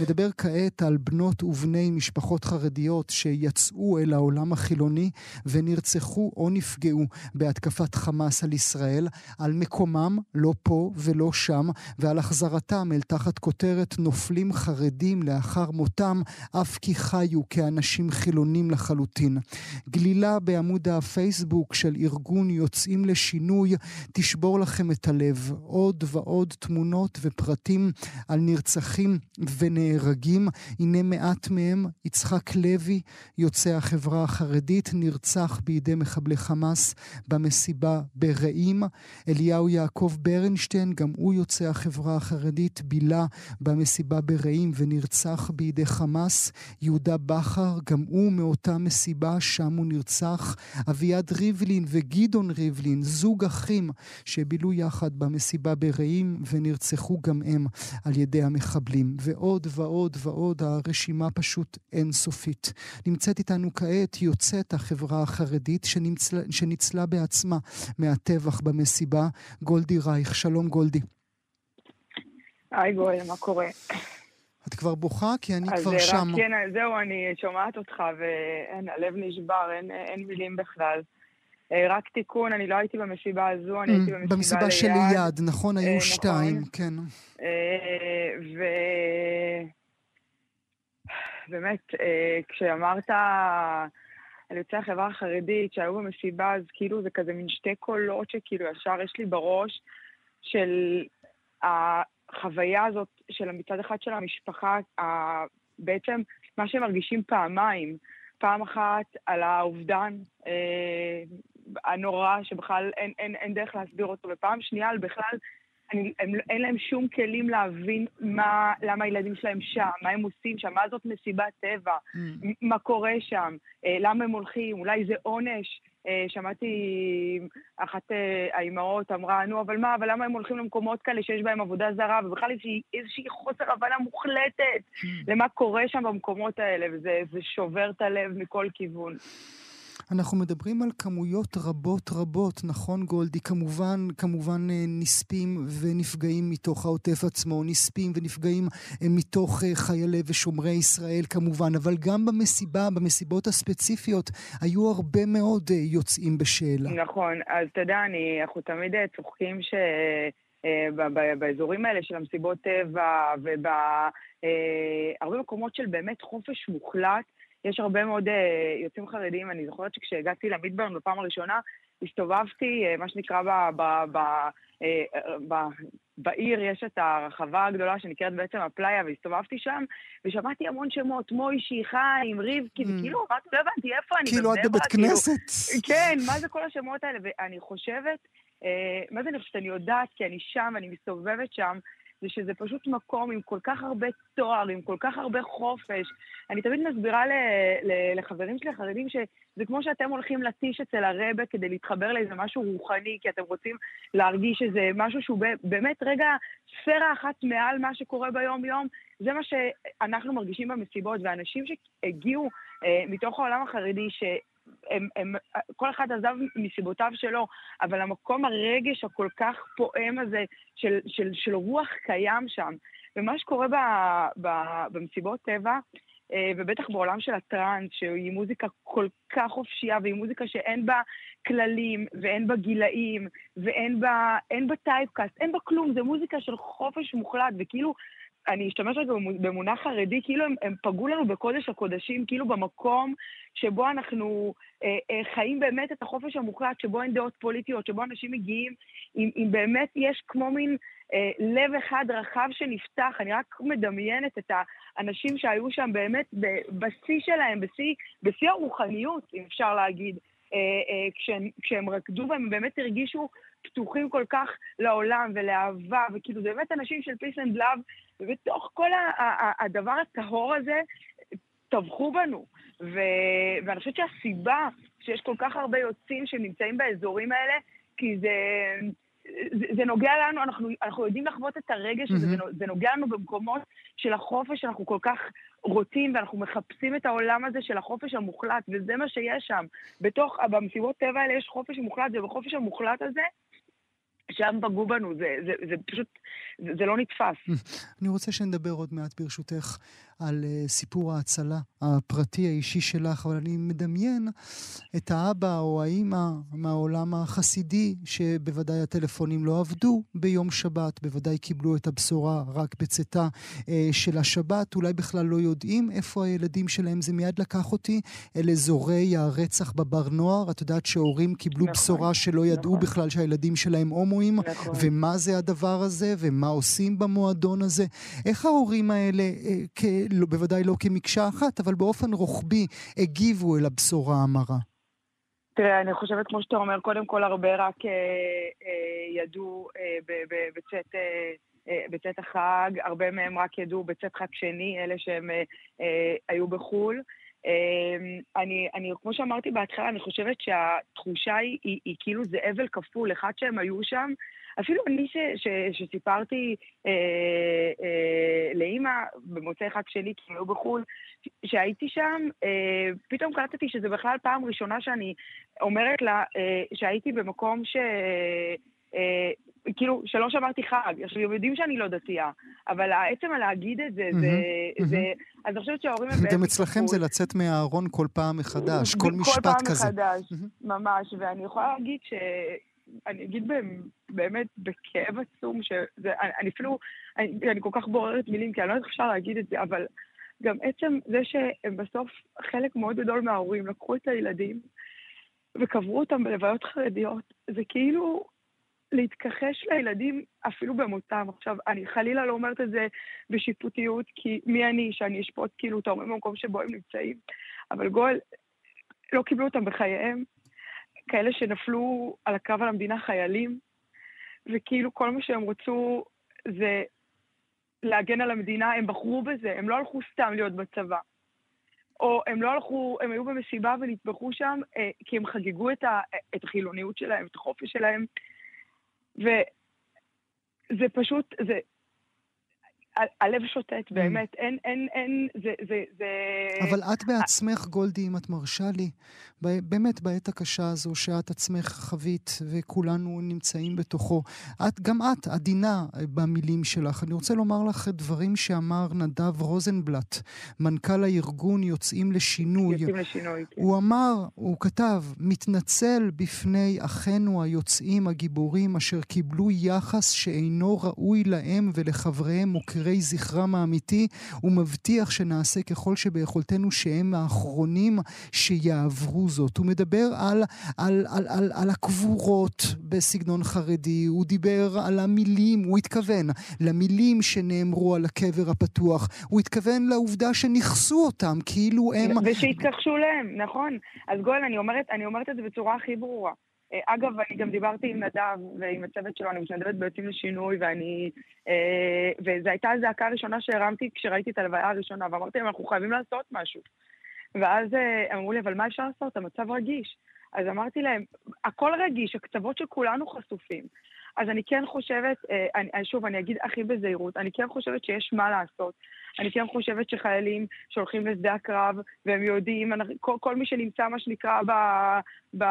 נדבר כעת על בנות ובני משפחות חרדיות שיצאו אל העולם החילוני ונרצחו או נפגעו בהתקפת חמאס על ישראל, על מקומם, לא פה ולא שם, ועל החזרתם אל תחת כותרת נופלים חרדים לאחר מותם, אף כי חיו כאנשים חילונים לחלוטין. גלילה בעמוד הפייסבוק של ארגון יוצאים לשינוי תשבור לכם את הלב. עוד ועוד תמונות ופרטים על נרצחים ונהרגים. נהרגים. הנה מעט מהם, יצחק לוי, יוצא החברה החרדית, נרצח בידי מחבלי חמאס במסיבה ברעים. אליהו יעקב ברנשטיין, גם הוא יוצא החברה החרדית, בילה במסיבה ברעים ונרצח בידי חמאס. יהודה בכר, גם הוא מאותה מסיבה, שם הוא נרצח. אביעד ריבלין וגדעון ריבלין, זוג אחים שבילו יחד במסיבה ברעים ונרצחו גם הם על ידי המחבלים. ועוד ועוד ועוד, הרשימה פשוט אינסופית. נמצאת איתנו כעת יוצאת החברה החרדית שניצלה, שניצלה בעצמה מהטבח במסיבה, גולדי רייך. שלום גולדי. היי גואל, מה קורה? את כבר בוכה? כי אני כבר שם. אז כן, זהו, אני שומעת אותך והלב נשבר, אין, אין מילים בכלל. אה, רק תיקון, אני לא הייתי במסיבה הזו, אני הייתי במסיבה, במסיבה ליד. של ליד, נכון? היו אה, נכון. שתיים, כן. אה, ו... באמת, כשאמרת על יוצאי החברה החרדית שהיו במסיבה, אז כאילו זה כזה מין שתי קולות שכאילו ישר יש לי בראש של החוויה הזאת של מצד אחד של המשפחה, בעצם מה שהם מרגישים פעמיים. פעם אחת על האובדן הנורא, שבכלל אין, אין, אין דרך להסביר אותו, ופעם שנייה בכלל, אני, הם, אין להם שום כלים להבין מה, למה הילדים שלהם שם, מה הם עושים שם, מה זאת מסיבת טבע, mm. מה קורה שם, אה, למה הם הולכים, אולי זה עונש. אה, שמעתי אחת אה, האימהות אמרה, נו, אבל מה, אבל למה הם הולכים למקומות כאלה שיש בהם עבודה זרה, ובכלל איזושהי, איזושהי חוסר הבנה מוחלטת mm. למה קורה שם במקומות האלה, וזה שובר את הלב מכל כיוון. אנחנו מדברים על כמויות רבות רבות, נכון גולדי? כמובן, כמובן אה, נספים ונפגעים מתוך העוטף עצמו, נספים ונפגעים אה, מתוך אה, חיילי ושומרי ישראל כמובן, אבל גם במסיבה, במסיבות הספציפיות, היו הרבה מאוד יוצאים בשאלה. נכון, אז אתה יודע, אנחנו תמיד צוחקים ש... באזורים האלה של המסיבות טבע ובהרבה מקומות של באמת חופש מוחלט, יש הרבה מאוד uh, יוצאים חרדים. אני זוכרת שכשהגעתי למידברן בפעם הראשונה, הסתובבתי, uh, מה שנקרא, ב, ב, ב, uh, ב, בעיר יש את הרחבה הגדולה שנקראת בעצם הפלאיה, והסתובבתי שם, ושמעתי המון שמות, מוישי, חיים, ריבקי, mm. וכאילו, אמרתי, לא הבנתי, איפה אני? כאילו את בבית כאילו, כנסת. כן, מה זה כל השמות האלה? ואני חושבת, אה, מה זה אני חושבת? אני יודעת, כי אני שם, אני מסתובבת שם, זה שזה פשוט מקום עם כל כך הרבה תואר, עם כל כך הרבה חופש. אני תמיד מסבירה ל, ל, לחברים שלי החרדים שזה כמו שאתם הולכים לטיש אצל הרבה כדי להתחבר לאיזה משהו רוחני, כי אתם רוצים להרגיש איזה משהו שהוא באמת רגע ספירה אחת מעל מה שקורה ביום-יום. זה מה שאנחנו מרגישים במסיבות, ואנשים שהגיעו אה, מתוך העולם החרדי, ש... הם, הם, כל אחד עזב מסיבותיו שלו, אבל המקום הרגש הכל כך פועם הזה של, של, של רוח קיים שם. ומה שקורה ב, ב, במסיבות טבע, אה, ובטח בעולם של הטראנס, שהיא מוזיקה כל כך חופשייה, והיא מוזיקה שאין בה כללים, ואין בה גילאים, ואין בה, בה טייפקאסט, אין בה כלום, זה מוזיקה של חופש מוחלט, וכאילו אני אשתמש רגע במונח חרדי, כאילו הם, הם פגעו לנו בקודש הקודשים, כאילו במקום שבו אנחנו אה, אה, חיים באמת את החופש המוחלט, שבו אין דעות פוליטיות, שבו אנשים מגיעים, אם, אם באמת יש כמו מין אה, לב אחד רחב שנפתח, אני רק מדמיינת את האנשים שהיו שם באמת בשיא שלהם, בשיא, בשיא הרוחניות, אם אפשר להגיד. אה, אה, כשהם, כשהם רקדו והם באמת הרגישו פתוחים כל כך לעולם ולאהבה, וכאילו זה באמת אנשים של peace and love, ובתוך כל הדבר הטהור הזה, טבחו בנו. ו... ואני חושבת שהסיבה שיש כל כך הרבה יוצאים שנמצאים באזורים האלה, כי זה... זה, זה נוגע לנו, אנחנו, אנחנו יודעים לחוות את הרגש הזה, mm-hmm. זה נוגע לנו במקומות של החופש שאנחנו כל כך רוצים, ואנחנו מחפשים את העולם הזה של החופש המוחלט, וזה מה שיש שם. בתוך, במסיבות טבע האלה יש חופש מוחלט, ובחופש המוחלט הזה שם פגעו בנו, זה, זה, זה פשוט, זה, זה לא נתפס. אני רוצה שנדבר עוד מעט, ברשותך, על uh, סיפור ההצלה הפרטי האישי שלך, אבל אני מדמיין את האבא או האימא מהעולם החסידי, שבוודאי הטלפונים לא עבדו ביום שבת, בוודאי קיבלו את הבשורה רק בצאתה uh, של השבת, אולי בכלל לא יודעים איפה הילדים שלהם. זה מיד לקח אותי אל אזורי הרצח בבר נוער. את יודעת שהורים קיבלו נכון, בשורה שלא ידעו נכון. בכלל שהילדים שלהם הומואים, נכון. ומה זה הדבר הזה, ומה עושים במועדון הזה. איך ההורים האלה, כ... לא, בוודאי לא כמקשה אחת, אבל באופן רוחבי הגיבו אל הבשורה המרה? תראה, אני חושבת, כמו שאתה אומר, קודם כל הרבה רק אה, אה, ידעו אה, בצאת... אה, אה, בצאת החג, הרבה מהם רק ידעו בצאת חג שני, אלה שהם אה, אה, היו בחו"ל. אה, אני, אני, כמו שאמרתי בהתחלה, אני חושבת שהתחושה היא, היא, היא כאילו זה אבל כפול, אחד שהם היו שם, אפילו אני ש, ש, שסיפרתי אה, אה, לאימא במוצאי חג שלי, כי הם היו בחו"ל, שהייתי שם, אה, פתאום קלטתי שזה בכלל פעם ראשונה שאני אומרת לה אה, שהייתי במקום ש... אה, כאילו, שלא שמרתי חג. עכשיו, יודעים שאני לא דתייה, אבל העצם הלהגיד את זה, זה... זה אז אני חושבת שההורים גם אצלכם זה לצאת מהארון כל פעם מחדש, כל משפט כזה. כל פעם מחדש, ממש. ואני יכולה להגיד ש... אני אגיד באמת בכאב עצום, שזה, אני, אני אפילו, אני, אני כל כך בוררת מילים, כי אני לא יודעת איך אפשר להגיד את זה, אבל גם עצם זה שהם בסוף, חלק מאוד גדול מההורים לקחו את הילדים וקברו אותם בלוויות חרדיות, זה כאילו להתכחש לילדים אפילו במותם. עכשיו, אני חלילה לא אומרת את זה בשיפוטיות, כי מי אני שאני אשפוט כאילו את ההורים במקום שבו הם נמצאים, אבל גואל, לא קיבלו אותם בחייהם, כאלה שנפלו על הקרב על המדינה חיילים, וכאילו כל מה שהם רצו זה להגן על המדינה, הם בחרו בזה, הם לא הלכו סתם להיות בצבא. או הם לא הלכו, הם היו במסיבה ונטבחו שם אה, כי הם חגגו את, ה, את החילוניות שלהם, את החופש שלהם. וזה פשוט, זה, הלב שוטט, mm. באמת. אין, אין, אין, זה, זה, זה... אבל את בעצמך, גולדי, אם את מרשה לי, באמת בעת הקשה הזו שאת עצמך חווית וכולנו נמצאים בתוכו, את, גם את עדינה במילים שלך. אני רוצה לומר לך דברים שאמר נדב רוזנבלט, מנכ"ל הארגון יוצאים לשינוי. יוצאים לשינוי, כן. הוא אמר, הוא כתב, מתנצל בפני אחינו היוצאים הגיבורים אשר קיבלו יחס שאינו ראוי להם ולחבריהם מוכרים. מוקירי זכרם האמיתי, ומבטיח שנעשה ככל שביכולתנו שהם האחרונים שיעברו זאת. הוא מדבר על, על, על, על, על הקבורות בסגנון חרדי, הוא דיבר על המילים, הוא התכוון למילים שנאמרו על הקבר הפתוח, הוא התכוון לעובדה שניכסו אותם, כאילו הם... ושהתכחשו להם, נכון. אז גואל, אני אומרת, אני אומרת את זה בצורה הכי ברורה. אה, אגב, אני גם דיברתי עם נדב ועם הצוות שלו, אני מתנדבת ביוצאים לשינוי, ואני... אה, וזו הייתה הזעקה הראשונה שהרמתי כשראיתי את הלוויה הראשונה, ואמרתי להם, אנחנו חייבים לעשות משהו. ואז אה, הם אמרו לי, אבל מה אפשר לעשות? המצב רגיש. אז אמרתי להם, הכל רגיש, הקצוות של כולנו חשופים. אז אני כן חושבת, אני, שוב, אני אגיד הכי בזהירות, אני כן חושבת שיש מה לעשות. אני כן חושבת שחיילים שהולכים לשדה הקרב, והם יודעים, כל, כל מי שנמצא, מה שנקרא, ב... ב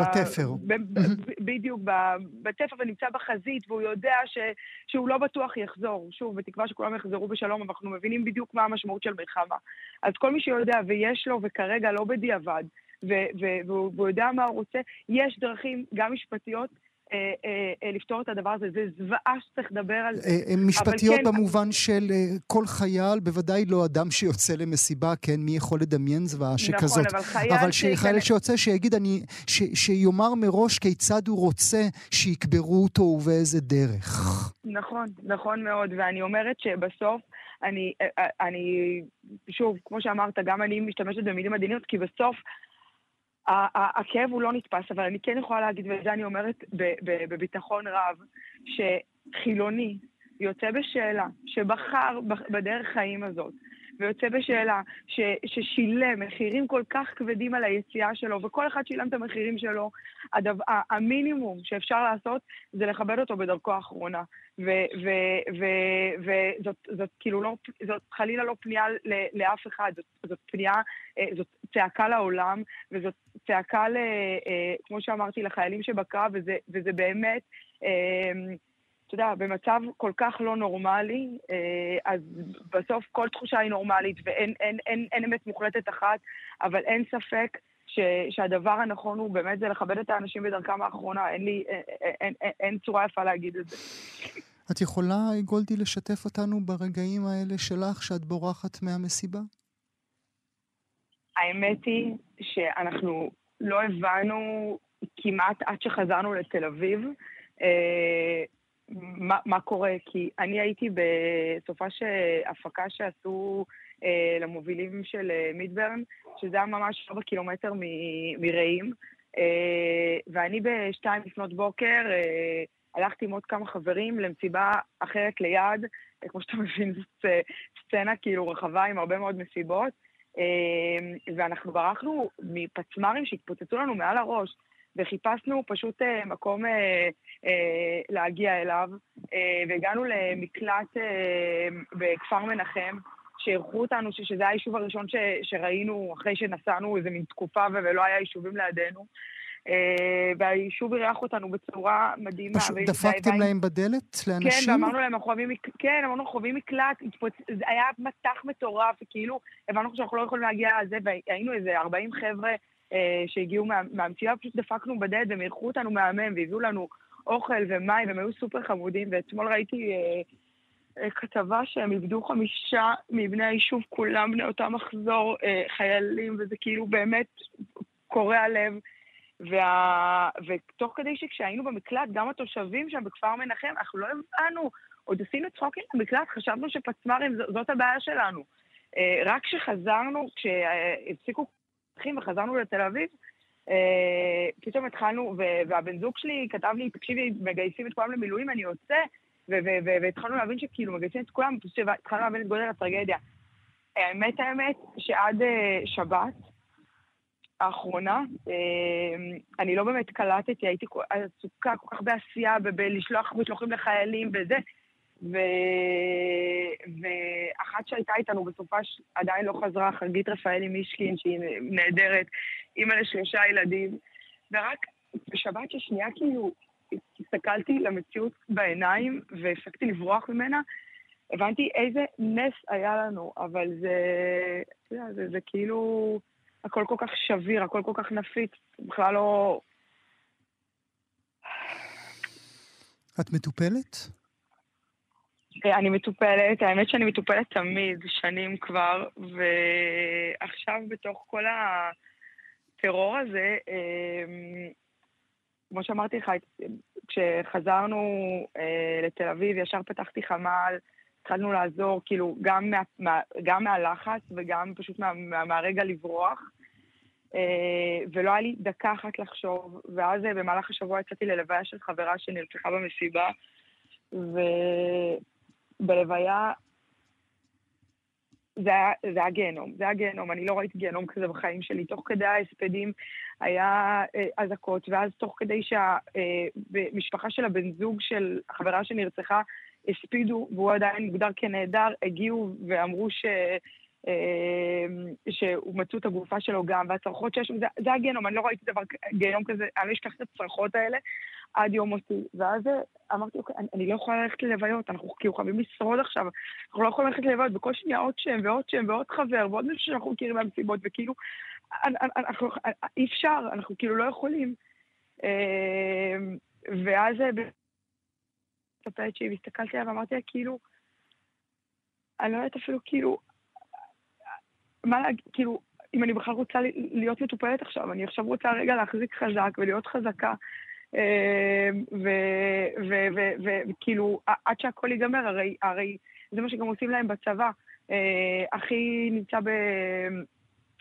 בתפר. ב, ב, בדיוק, ב, בתפר ונמצא בחזית, והוא יודע ש, שהוא לא בטוח יחזור. שוב, בתקווה שכולם יחזרו בשלום, אבל אנחנו מבינים בדיוק מה המשמעות של מלחמה. אז כל מי שיודע, ויש לו, וכרגע לא בדיעבד, והוא יודע מה הוא רוצה, יש דרכים, גם משפטיות, אה, אה, אה, לפתור את הדבר הזה. זה זוועה שצריך לדבר על זה. משפטיות כן, במובן של כל חייל, בוודאי לא אדם שיוצא למסיבה, כן, מי יכול לדמיין זוועה שכזאת. נכון, אבל חייל... אבל שחייל שיוצא, שיגיד, אני, ש, שיאמר מראש כיצד הוא רוצה שיקברו אותו ובאיזה דרך. נכון, נכון מאוד, ואני אומרת שבסוף... אני, אני, שוב, כמו שאמרת, גם אני משתמשת במילים עדינות, כי בסוף הכאב הוא לא נתפס, אבל אני כן יכולה להגיד, ואת זה אני אומרת בביטחון רב, שחילוני יוצא בשאלה, שבחר בדרך חיים הזאת, ויוצא בשאלה ש, ששילם מחירים כל כך כבדים על היציאה שלו, וכל אחד שילם את המחירים שלו, הדו, המינימום שאפשר לעשות זה לכבד אותו בדרכו האחרונה. וזאת כאילו לא, זאת חלילה לא פנייה לאף אחד, זאת, זאת פנייה, אה, זאת צעקה לעולם, וזאת צעקה, ל, אה, כמו שאמרתי, לחיילים שבקרב, וזה, וזה באמת אתה יודע, במצב כל כך לא נורמלי, אז בסוף כל תחושה היא נורמלית ואין אין, אין, אין אמת מוחלטת אחת, אבל אין ספק ש, שהדבר הנכון הוא באמת זה לכבד את האנשים בדרכם האחרונה. אין לי, אין, אין, אין, אין צורה יפה להגיד את זה. את יכולה, גולדי, לשתף אותנו ברגעים האלה שלך, שאת בורחת מהמסיבה? האמת היא שאנחנו לא הבנו כמעט עד שחזרנו לתל אביב אה, מה, מה קורה, כי אני הייתי בסופה של הפקה שעשו אה, למובילים של אה, מידברן, שזה היה ממש 4 קילומטר מרעים, אה, ואני בשתיים לפנות בוקר אה, הלכתי עם עוד כמה חברים למסיבה אחרת ליד, אה, כמו שאתה מבין, זו סצנה כאילו רחבה עם הרבה מאוד מסיבות, אה, ואנחנו ברחנו מפצמ"רים שהתפוצצו לנו מעל הראש. וחיפשנו פשוט אה, מקום אה, אה, להגיע אליו, אה, והגענו למקלט אה, בכפר מנחם, שאירחו אותנו, שזה היישוב הראשון ש, שראינו אחרי שנסענו איזה מין תקופה ולא היה יישובים לידינו. Uh, והיישוב אירח אותנו בצורה מדהימה. פשוט דפקתם להם בדלת לאנשים? כן, ואמרנו להם, אנחנו חווים, כן, אמרנו, חווים מקלט, זה היה מטח מטורף, כאילו, הבנו שאנחנו לא יכולים להגיע לזה, והיינו איזה 40 חבר'ה אה, שהגיעו מה, מהמציאה, פשוט דפקנו בדלת והם אירחו אותנו מהמם והביאו לנו אוכל ומים, והם היו סופר חמודים, ואתמול ראיתי אה, אה, כתבה שהם איבדו חמישה מבני היישוב, כולם בני אותם מחזור, אה, חיילים, וזה כאילו באמת קורע לב. וה... ותוך כדי שכשהיינו במקלט, גם התושבים שם בכפר מנחם, אנחנו לא הבנו, עוד עשינו צחוקים במקלט, חשבנו שפצמ"רים זאת הבעיה שלנו. אה, רק כשחזרנו, כשהפסיקו אחים וחזרנו לתל אביב, אה, פתאום התחלנו, והבן זוג שלי כתב לי, תקשיבי, מגייסים את כולם למילואים, אני יוצא, והתחלנו להבין שכאילו מגייסים את כולם, פשוט התחלנו להבין את גודל הטרגדיה. האמת, האמת, שעד אה, שבת האחרונה, אה, אני לא באמת קלטתי, הייתי עסוקה כל כך בעשייה, בלשלוח משלוחים לחיילים וזה, ו... ואחת שהייתה איתנו בסופה עדיין לא חזרה, חגית רפאלי מישקין, שהיא נהדרת, אימא לשלושה ילדים, ורק בשבת השנייה כאילו הסתכלתי למציאות בעיניים והפסקתי לברוח ממנה, הבנתי איזה נס היה לנו, אבל זה, זה, זה, זה כאילו הכל כל כך שביר, הכל כל כך נפיץ, בכלל לא... את מטופלת? אני מטופלת, האמת שאני מטופלת תמיד, שנים כבר, ועכשיו בתוך כל הטרור הזה, אמ, כמו שאמרתי לך, כשחזרנו אה, לתל אביב, ישר פתחתי חמ"ל, התחלנו לעזור, כאילו, גם, מה, גם מהלחץ וגם פשוט מה, מה, מהרגע לברוח. אה, ולא היה לי דקה אחת לחשוב, ואז אה, במהלך השבוע יצאתי ללוויה של חברה שנרצחה במסיבה, ו... בלוויה, זה היה, זה היה גיהנום, זה היה גיהנום, אני לא ראיתי גיהנום כזה בחיים שלי. תוך כדי ההספדים היה אה, אזעקות, ואז תוך כדי שהמשפחה אה, של הבן זוג של החברה שנרצחה הספידו, והוא עדיין מוגדר כנעדר, הגיעו ואמרו ש... אה, שהוא מצאו את הגופה שלו גם, והצרחות שיש זה, זה הגיהנום, אני לא ראיתי דבר גיהנום כזה, אני לא אשכח את הצרחות האלה עד יום מותי. ואז אמרתי, אוקיי, אני, אני לא יכולה ללכת ללוויות, אנחנו כאילו חייבים לשרוד עכשיו, אנחנו לא יכולים ללכת ללוויות, בכל שנייה עוד שם ועוד שם ועוד חבר ועוד מישהו שאנחנו מכירים מהמסיבות, וכאילו, אנחנו, אי אפשר, אנחנו כאילו לא יכולים. אה, ואז מספרת שהיא, והסתכלתי עליה ואמרתי לה, כאילו, אני לא יודעת אפילו, כאילו, מה להגיד, כאילו, אם אני בכלל רוצה להיות מטופלת עכשיו, אני עכשיו רוצה רגע להחזיק חזק ולהיות חזקה. אמ, וכאילו, עד שהכל ייגמר, הרי, הרי זה מה שגם עושים להם בצבא. אה, אחי נמצא ב...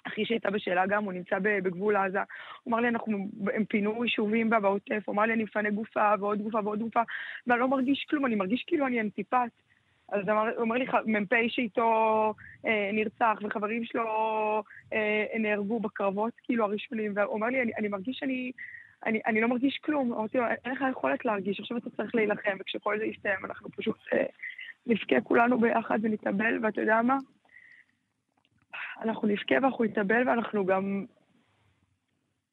אחי שהייתה בשאלה גם, הוא נמצא בגבול עזה. הוא אמר לי, אנחנו, הם פינו יישובים בה בעוטף, הוא אמר לי, אני מפנה גופה ועוד גופה ועוד גופה, ואני לא מרגיש כלום, אני מרגיש כאילו אני אנטיפט. אז הוא אומר לי, מ"פ שאיתו אה, נרצח, וחברים שלו אה, נהרגו בקרבות, כאילו, הראשונים, והוא אומר לי, אני, אני מרגיש שאני... אני, אני לא מרגיש כלום. אמרתי לו, אין לך יכולת להרגיש, עכשיו אתה צריך להילחם, וכשכל זה יסתיים, אנחנו פשוט אה, נבכה כולנו ביחד ונתאבל, ואתה יודע מה? אנחנו נבכה ואנחנו נתאבל, ואנחנו גם...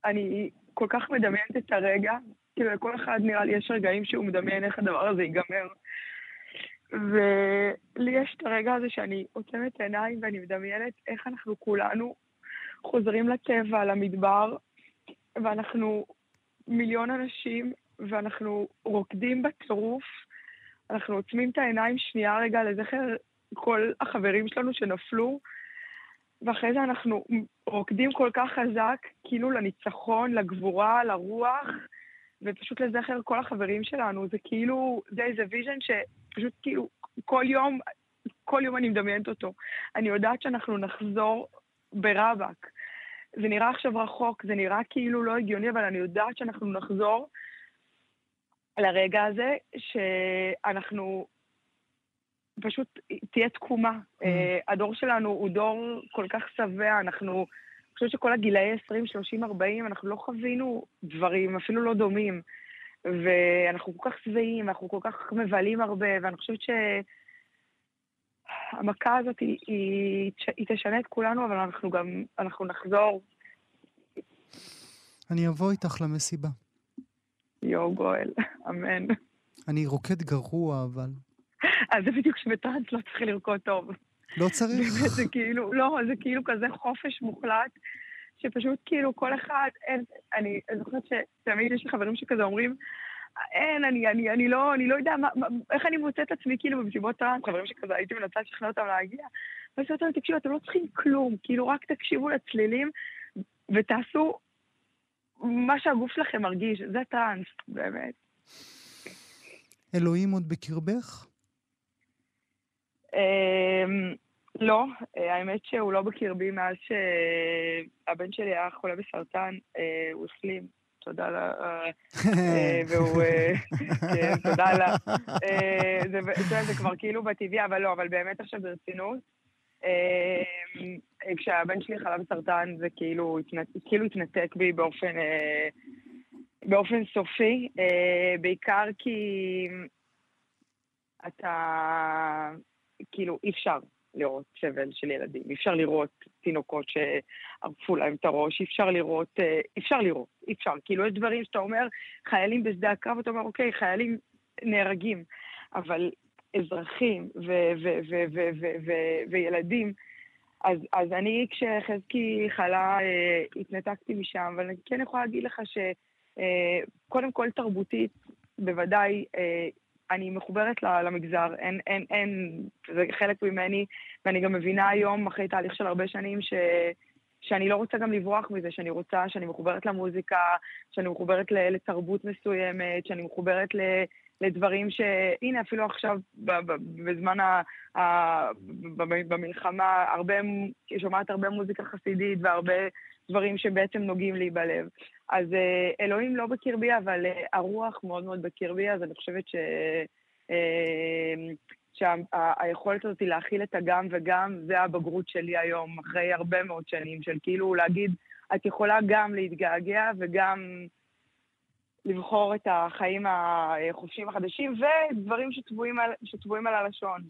אני כל כך מדמיינת את הרגע כאילו לכל אחד נראה לי יש רגעים שהוא מדמיין איך הדבר הזה ייגמר. ולי יש את הרגע הזה שאני עוצמת עיניים ואני מדמיינת איך אנחנו כולנו חוזרים לטבע, למדבר, ואנחנו מיליון אנשים, ואנחנו רוקדים בטירוף. אנחנו עוצמים את העיניים שנייה רגע לזכר כל החברים שלנו שנפלו, ואחרי זה אנחנו רוקדים כל כך חזק, כאילו לניצחון, לגבורה, לרוח, ופשוט לזכר כל החברים שלנו. זה כאילו, זה איזה vision שפשוט כאילו כל יום, כל יום אני מדמיינת אותו. אני יודעת שאנחנו נחזור ברבאק. זה נראה עכשיו רחוק, זה נראה כאילו לא הגיוני, אבל אני יודעת שאנחנו נחזור לרגע הזה, שאנחנו פשוט תהיה תקומה. Mm. Uh, הדור שלנו הוא דור כל כך שבע, אנחנו... אני חושבת שכל הגילאי 20, 30, 40, אנחנו לא חווינו דברים, אפילו לא דומים. ואנחנו כל כך שבעים, אנחנו כל כך מבלים הרבה, ואני חושבת שהמכה הזאת היא, היא, היא תשנה את כולנו, אבל אנחנו גם, אנחנו נחזור. אני אבוא איתך למסיבה. יואו גואל, אמן. אני רוקד גרוע, אבל... אז זה בדיוק שבטראנס לא צריך לרקוד טוב. לא צריך? זה כאילו, לא, זה כאילו כזה חופש מוחלט, שפשוט כאילו כל אחד, אין, אני, זוכרת שתמיד יש לי חברים שכזה אומרים, אין, אני, אני, אני לא, אני לא יודע מה, מה, איך אני מוצאת את עצמי כאילו במסיבות טראנס, חברים שכזה הייתי מנסה לשכנע אותם להגיע. ואז אותם, תקשיבו, אתם לא צריכים כלום, כאילו רק תקשיבו לצלילים ותעשו מה שהגוף שלכם מרגיש, זה טראנס, באמת. אלוהים עוד בקרבך? לא, האמת שהוא לא בקרבי מאז שהבן שלי היה חולה בסרטן, אה, הוא החלים, תודה לה, אה, והוא, אה, כן, תודה לה. זה כבר כאילו בטבעי, אבל לא, אבל באמת עכשיו ברצינות. כשהבן שלי חלה בסרטן זה כאילו, כאילו התנתק בי באופן, באופן סופי, בעיקר כי אתה, כאילו, אי אפשר לראות סבל של ילדים, אי אפשר לראות תינוקות שערפו להם את הראש, אי אפשר לראות, אי אפשר לראות, אי אפשר. כאילו, יש דברים שאתה אומר, חיילים בשדה הקרב, אתה אומר, אוקיי, חיילים נהרגים, אבל אזרחים וילדים, אז, אז אני, כשחזקי חלה, אה, התנתקתי משם, אבל אני כן יכולה להגיד לך שקודם אה, כל תרבותית, בוודאי, אה, אני מחוברת למגזר, אין, אין, אין, זה חלק ממני, ואני גם מבינה היום, אחרי תהליך של הרבה שנים, ש, שאני לא רוצה גם לברוח מזה, שאני רוצה, שאני מחוברת למוזיקה, שאני מחוברת לתרבות מסוימת, שאני מחוברת ל... לדברים שהנה אפילו עכשיו בזמן ה, ה, במלחמה הרבה, שומעת הרבה מוזיקה חסידית והרבה דברים שבעצם נוגעים לי בלב. אז אה, אלוהים לא בקרבי, אבל אה, הרוח מאוד מאוד בקרבי, אז אני חושבת ש... אה, שהיכולת הזאת להכיל את הגם וגם, זה הבגרות שלי היום, אחרי הרבה מאוד שנים, של כאילו להגיד, את יכולה גם להתגעגע וגם לבחור את החיים החופשיים החדשים, ודברים שטבועים על, שטבועים על הלשון.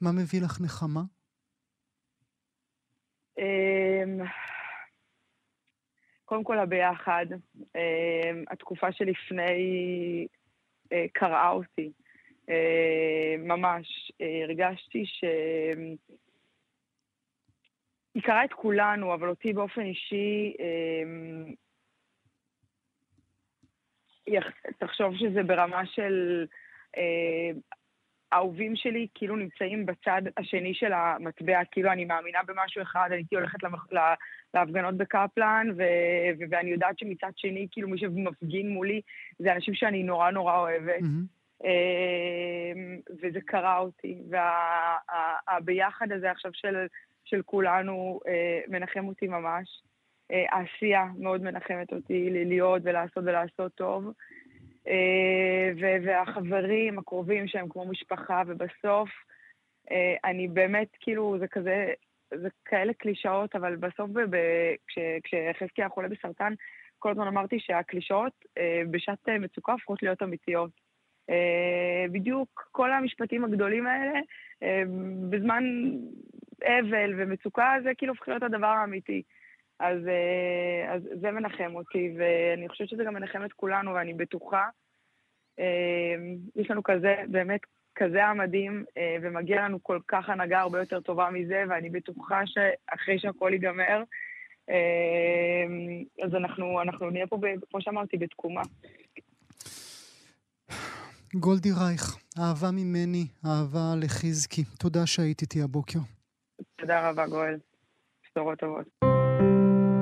מה מביא לך נחמה? אמ, קודם כל הביחד. אמ, התקופה שלפני אה, קרעה אותי. אמ, ממש. אה, הרגשתי ש... היא קראה את כולנו, אבל אותי באופן אישי, תחשוב שזה ברמה של... אה, האהובים שלי כאילו נמצאים בצד השני של המטבע, כאילו אני מאמינה במשהו אחד, אני הייתי הולכת למח... לה... להפגנות בקפלן, ו... ו... ואני יודעת שמצד שני, כאילו מי שמפגין מולי זה אנשים שאני נורא נורא אוהבת. Mm-hmm. וזה קרה אותי, והביחד וה... הזה עכשיו של, של כולנו אה, מנחם אותי ממש. אה, העשייה מאוד מנחמת אותי להיות ולעשות ולעשות טוב. אה, והחברים הקרובים שהם כמו משפחה, ובסוף אה, אני באמת, כאילו, זה כזה, זה כאלה קלישאות, אבל בסוף כשחזקי היה חולה בסרטן, כל הזמן אמרתי שהקלישאות בשעת מצוקה הופכות להיות אמיתיות. בדיוק כל המשפטים הגדולים האלה, בזמן אבל ומצוקה, זה כאילו הופך להיות הדבר האמיתי. אז, אה, אז זה מנחם אותי, ואני חושבת שזה גם מנחם את כולנו, ואני בטוחה. אה, יש לנו כזה, באמת, כזה המדהים, אה, ומגיע לנו כל כך הנהגה הרבה יותר טובה מזה, ואני בטוחה שאחרי שהכל ייגמר, אז אנחנו, אנחנו נהיה פה, כמו שאמרתי, בתקומה. גולדי רייך, אהבה ממני, אהבה לחזקי. תודה שהיית איתי הבוקר. תודה רבה, גואל. בשורות טובות.